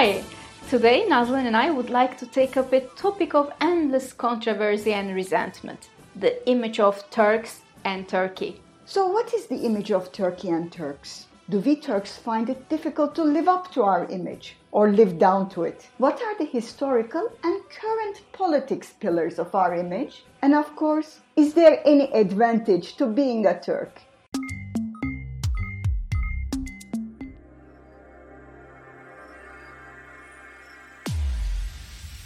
Hi! Today, Nazlan and I would like to take up a topic of endless controversy and resentment the image of Turks and Turkey. So, what is the image of Turkey and Turks? Do we Turks find it difficult to live up to our image or live down to it? What are the historical and current politics pillars of our image? And of course, is there any advantage to being a Turk?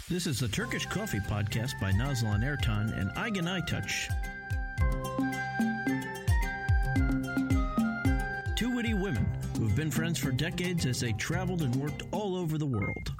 This is the Turkish Coffee Podcast by Nazlan Ertan and Aygen Aytaç. Two witty women who have been friends for decades as they traveled and worked all over the world.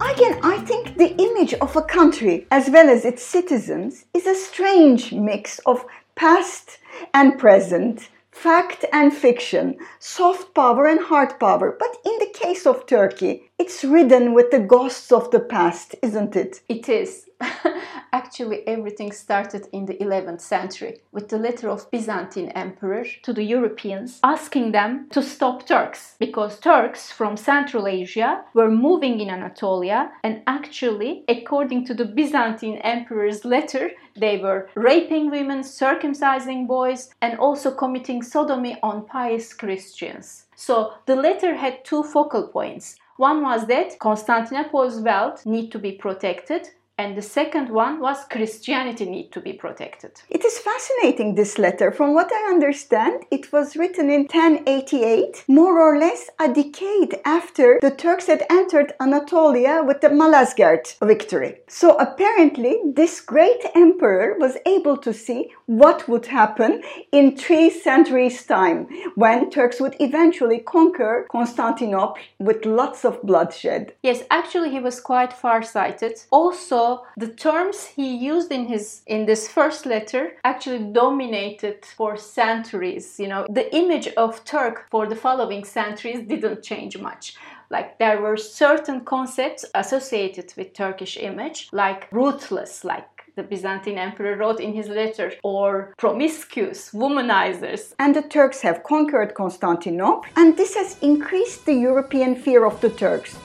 Again, I think the image of a country, as well as its citizens, is a strange mix of past and present, fact and fiction, soft power and hard power. But in the case of Turkey, it's ridden with the ghosts of the past, isn't it? It is. Actually, everything started in the 11th century with the letter of Byzantine emperor to the Europeans asking them to stop Turks because Turks from Central Asia were moving in Anatolia and actually, according to the Byzantine emperor's letter, they were raping women, circumcising boys, and also committing sodomy on pious Christians. So the letter had two focal points. One was that Constantinople's wealth need to be protected and the second one was Christianity need to be protected. It is fascinating, this letter. From what I understand, it was written in 1088, more or less a decade after the Turks had entered Anatolia with the Malazgirt victory. So apparently, this great emperor was able to see what would happen in three centuries' time when Turks would eventually conquer Constantinople with lots of bloodshed. Yes, actually, he was quite far-sighted. Also, the terms he used in his in this first letter actually dominated for centuries. You know, the image of Turk for the following centuries didn't change much. Like there were certain concepts associated with Turkish image, like ruthless, like the Byzantine emperor wrote in his letter, or promiscuous, womanizers. And the Turks have conquered Constantinople, and this has increased the European fear of the Turks.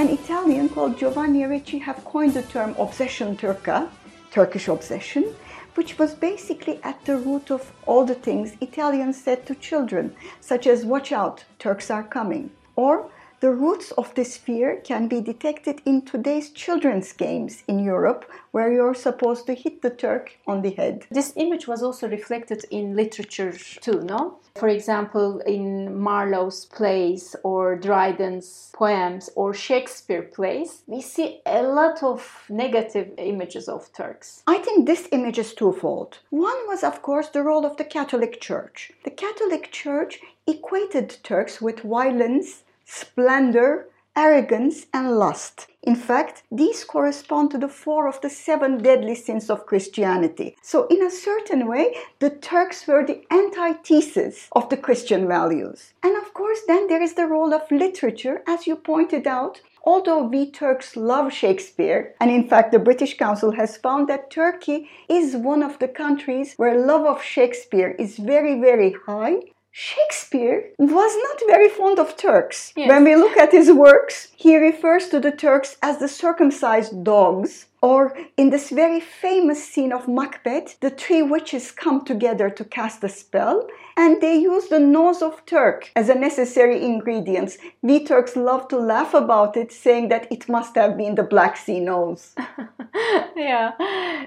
An Italian called Giovanni Ricci have coined the term obsession turca, Turkish obsession, which was basically at the root of all the things Italians said to children, such as watch out, Turks are coming, or the roots of this fear can be detected in today's children's games in Europe, where you're supposed to hit the Turk on the head. This image was also reflected in literature too, no? For example, in Marlowe's plays or Dryden's poems or Shakespeare plays, we see a lot of negative images of Turks. I think this image is twofold. One was, of course, the role of the Catholic Church. The Catholic Church equated Turks with violence splendor, arrogance, and lust. In fact, these correspond to the four of the seven deadly sins of Christianity. So, in a certain way, the Turks were the antithesis of the Christian values. And of course, then there is the role of literature, as you pointed out. Although we Turks love Shakespeare, and in fact, the British Council has found that Turkey is one of the countries where love of Shakespeare is very, very high, Shakespeare was not very fond of Turks. Yes. When we look at his works, he refers to the Turks as the circumcised dogs or in this very famous scene of Macbeth, the three witches come together to cast a spell and they use the nose of Turk as a necessary ingredient. We Turks love to laugh about it, saying that it must have been the Black Sea nose. yeah,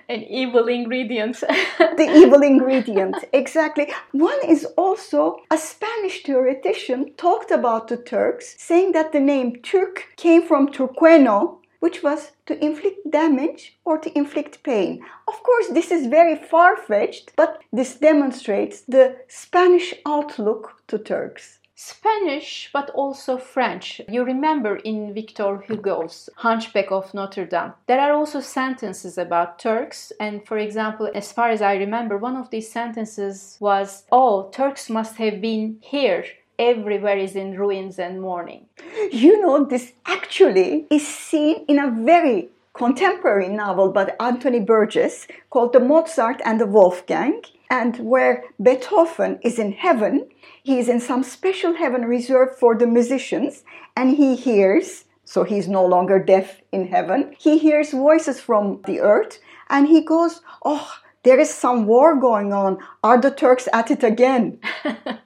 an evil ingredient. the evil ingredient, exactly. One is also a Spanish theoretician talked about the Turks, saying that the name Turk came from Turqueno, which was to inflict damage or to inflict pain. Of course, this is very far fetched, but this demonstrates the Spanish outlook to Turks. Spanish, but also French. You remember in Victor Hugo's Hunchback of Notre Dame, there are also sentences about Turks. And for example, as far as I remember, one of these sentences was, Oh, Turks must have been here everywhere is in ruins and mourning. You know, this actually is seen in a very contemporary novel by Anthony Burgess called The Mozart and the Wolf Gang. And where Beethoven is in heaven, he is in some special heaven reserved for the musicians, and he hears, so he's no longer deaf in heaven, he hears voices from the earth, and he goes, Oh, there is some war going on. Are the Turks at it again?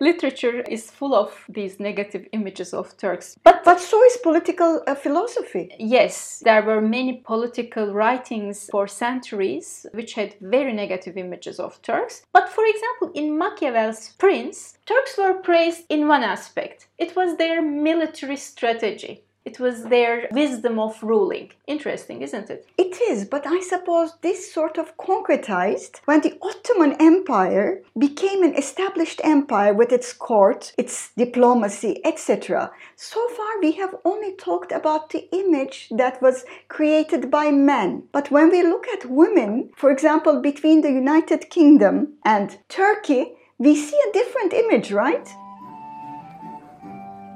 Literature is full of these negative images of Turks. But, but so is political uh, philosophy. Yes, there were many political writings for centuries which had very negative images of Turks. But for example, in Machiavelli's Prince, Turks were praised in one aspect it was their military strategy. It was their wisdom of ruling. Interesting, isn't it? It is, but I suppose this sort of concretized when the Ottoman Empire became an established empire with its court, its diplomacy, etc. So far, we have only talked about the image that was created by men. But when we look at women, for example, between the United Kingdom and Turkey, we see a different image, right?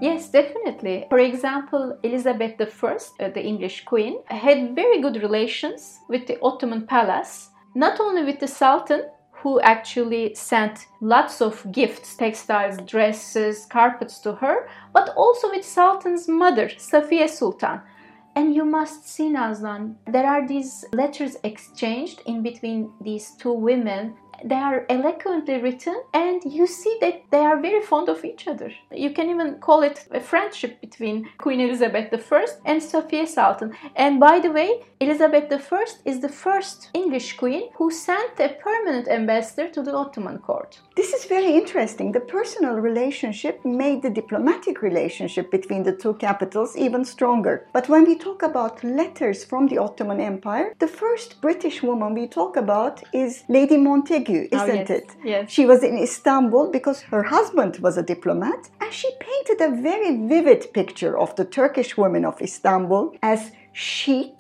Yes, definitely. For example, Elizabeth I, uh, the English queen, had very good relations with the Ottoman palace, not only with the Sultan, who actually sent lots of gifts, textiles, dresses, carpets to her, but also with Sultan's mother, Safiye Sultan. And you must see, Nazlan, there are these letters exchanged in between these two women they are eloquently written and you see that they are very fond of each other. You can even call it a friendship between Queen Elizabeth I and Sophia Sultan. And by the way, Elizabeth I is the first English queen who sent a permanent ambassador to the Ottoman court. This is very interesting. The personal relationship made the diplomatic relationship between the two capitals even stronger. But when we talk about letters from the Ottoman Empire, the first British woman we talk about is Lady Montagu oh, isn't oh, yes. it? Yes. She was in Istanbul because her husband was a diplomat, and she painted a very vivid picture of the Turkish women of Istanbul as chic,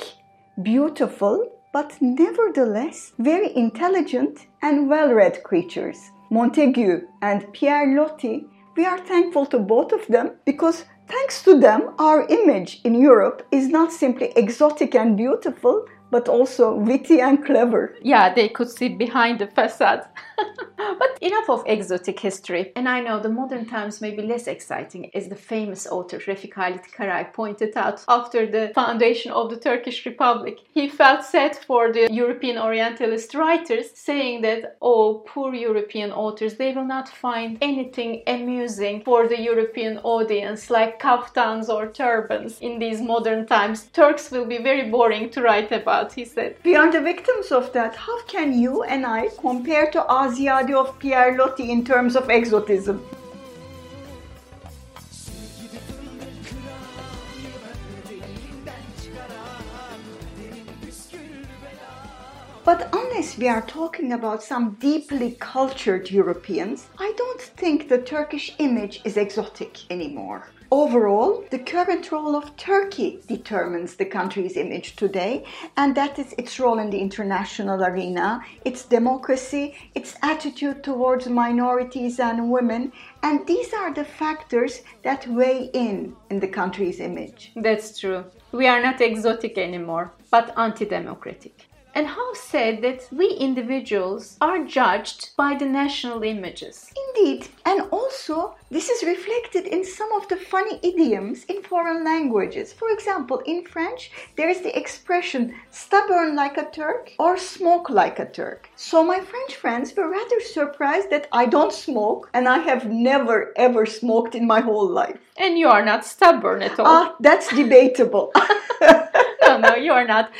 beautiful, but nevertheless very intelligent and well read creatures. Montagu and Pierre Loti, we are thankful to both of them because thanks to them, our image in Europe is not simply exotic and beautiful, but also witty and clever. Yeah, they could see behind the facade. but enough of exotic history. And I know the modern times may be less exciting, as the famous author Refik Halit Karay pointed out after the foundation of the Turkish Republic. He felt sad for the European Orientalist writers, saying that, oh, poor European authors, they will not find anything amusing for the European audience like kaftans or turbans in these modern times. Turks will be very boring to write about, he said. We are the victims of that. How can you and I compare to us Ziyade of Pierre Loti in terms of exotism. But unless we are talking about some deeply cultured Europeans, I don't think the Turkish image is exotic anymore. Overall, the current role of Turkey determines the country's image today, and that is its role in the international arena, its democracy, its attitude towards minorities and women, and these are the factors that weigh in in the country's image. That's true. We are not exotic anymore, but anti democratic. And how said that we individuals are judged by the national images. Indeed, and also this is reflected in some of the funny idioms in foreign languages. For example, in French, there is the expression stubborn like a Turk or smoke like a Turk. So my French friends were rather surprised that I don't smoke and I have never ever smoked in my whole life. And you are not stubborn at all. Ah, that's debatable. no, you are not.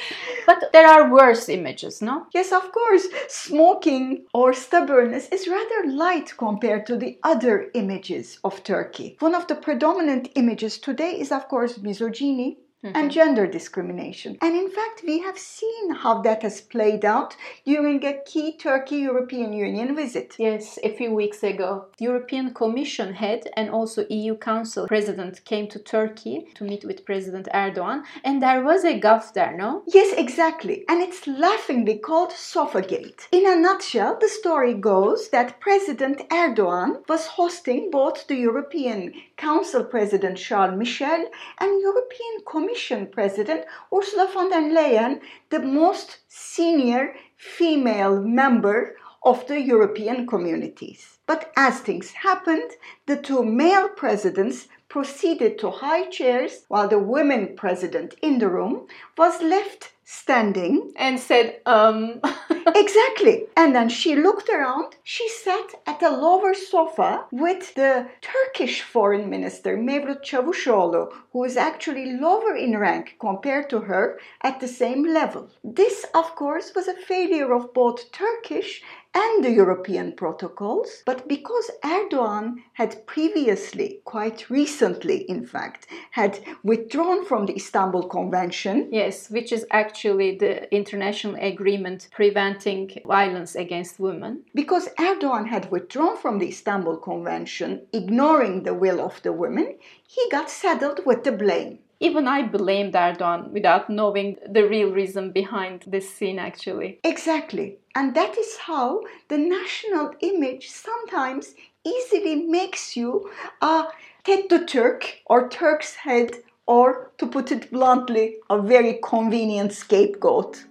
But there are worse images, no? Yes, of course. Smoking or stubbornness is rather light compared to the other images of Turkey. One of the predominant images today is, of course, misogyny, Mm-hmm. and gender discrimination. And in fact, we have seen how that has played out during a key Turkey European Union visit. Yes, a few weeks ago. The European Commission head and also EU Council president came to Turkey to meet with President Erdogan, and there was a gaffe there, no? Yes, exactly. And it's laughingly called Sofagate. In a nutshell, the story goes that President Erdogan was hosting both the European Council President Charles Michel and European Commission President Ursula von der Leyen, the most senior female member of the European communities. But as things happened, the two male presidents proceeded to high chairs while the women president in the room was left standing and said, um. exactly. And then she looked around. She sat at a lower sofa with the Turkish foreign minister, Mevlut Çavuşoğlu, who is actually lower in rank compared to her at the same level. This, of course, was a failure of both Turkish and the European protocols, but because Erdogan had previously, quite recently in fact, had withdrawn from the Istanbul Convention. Yes, which is actually the international agreement preventing violence against women. Because Erdogan had withdrawn from the Istanbul Convention, ignoring the will of the women, he got saddled with the blame. Even I blamed Erdogan without knowing the real reason behind this scene, actually. Exactly. And that is how the national image sometimes easily makes you a Ted Turk or Turk's head, or to put it bluntly, a very convenient scapegoat.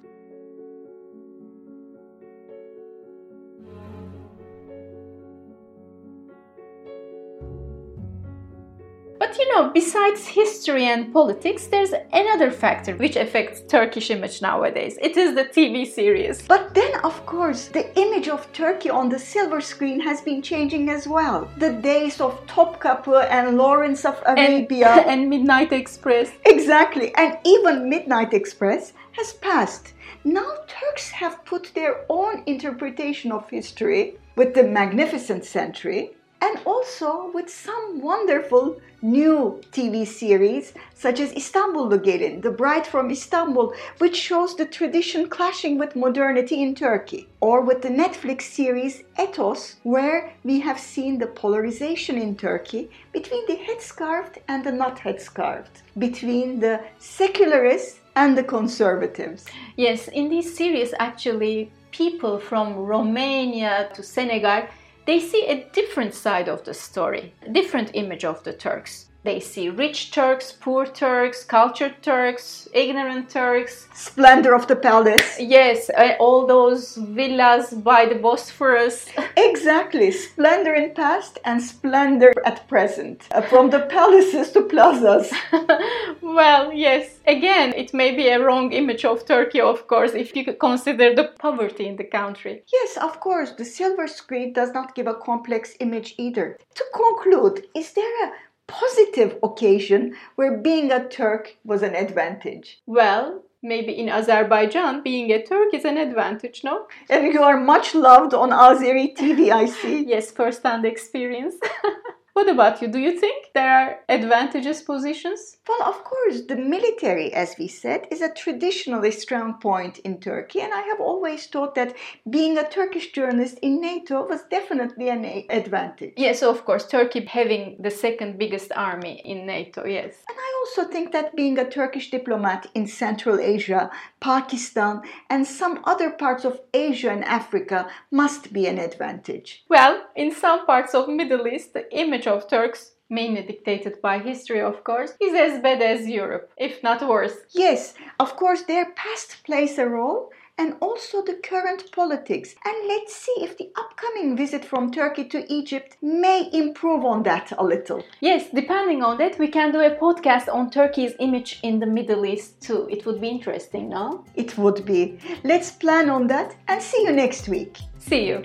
Know, besides history and politics, there's another factor which affects Turkish image nowadays. It is the TV series. But then, of course, the image of Turkey on the silver screen has been changing as well. The days of Topkapı and Lawrence of Arabia and, and Midnight Express. Exactly, and even Midnight Express has passed. Now Turks have put their own interpretation of history with the magnificent century and also with some wonderful new TV series such as Istanbul Gelin, The Bride from Istanbul, which shows the tradition clashing with modernity in Turkey, or with the Netflix series Ethos, where we have seen the polarization in Turkey between the headscarved and the not headscarved, between the secularists and the conservatives. Yes, in this series, actually, people from Romania to Senegal they see a different side of the story, a different image of the Turks. They see rich Turks, poor Turks, cultured Turks, ignorant Turks. Splendor of the palace. Yes, uh, all those villas by the Bosphorus. exactly, splendor in past and splendor at present. Uh, from the palaces to plazas. well, yes. Again, it may be a wrong image of Turkey, of course, if you consider the poverty in the country. Yes, of course, the silver screen does not give a complex image either. To conclude, is there a positive occasion where being a Turk was an advantage? Well, maybe in Azerbaijan, being a Turk is an advantage, no? And you are much loved on Azeri TV, I see. yes, first hand experience. What about you? Do you think there are advantageous positions? Well, of course, the military, as we said, is a traditionally strong point in Turkey, and I have always thought that being a Turkish journalist in NATO was definitely an advantage. Yes, of course, Turkey having the second biggest army in NATO, yes. And I also think that being a Turkish diplomat in Central Asia, Pakistan, and some other parts of Asia and Africa must be an advantage. Well, in some parts of Middle East, the image of Turks mainly dictated by history, of course, is as bad as Europe, if not worse. Yes, of course, their past plays a role, and also the current politics. And let's see if the upcoming visit from Turkey to Egypt may improve on that a little. Yes, depending on that, we can do a podcast on Turkey's image in the Middle East too. It would be interesting, no? It would be. Let's plan on that and see you next week. See you.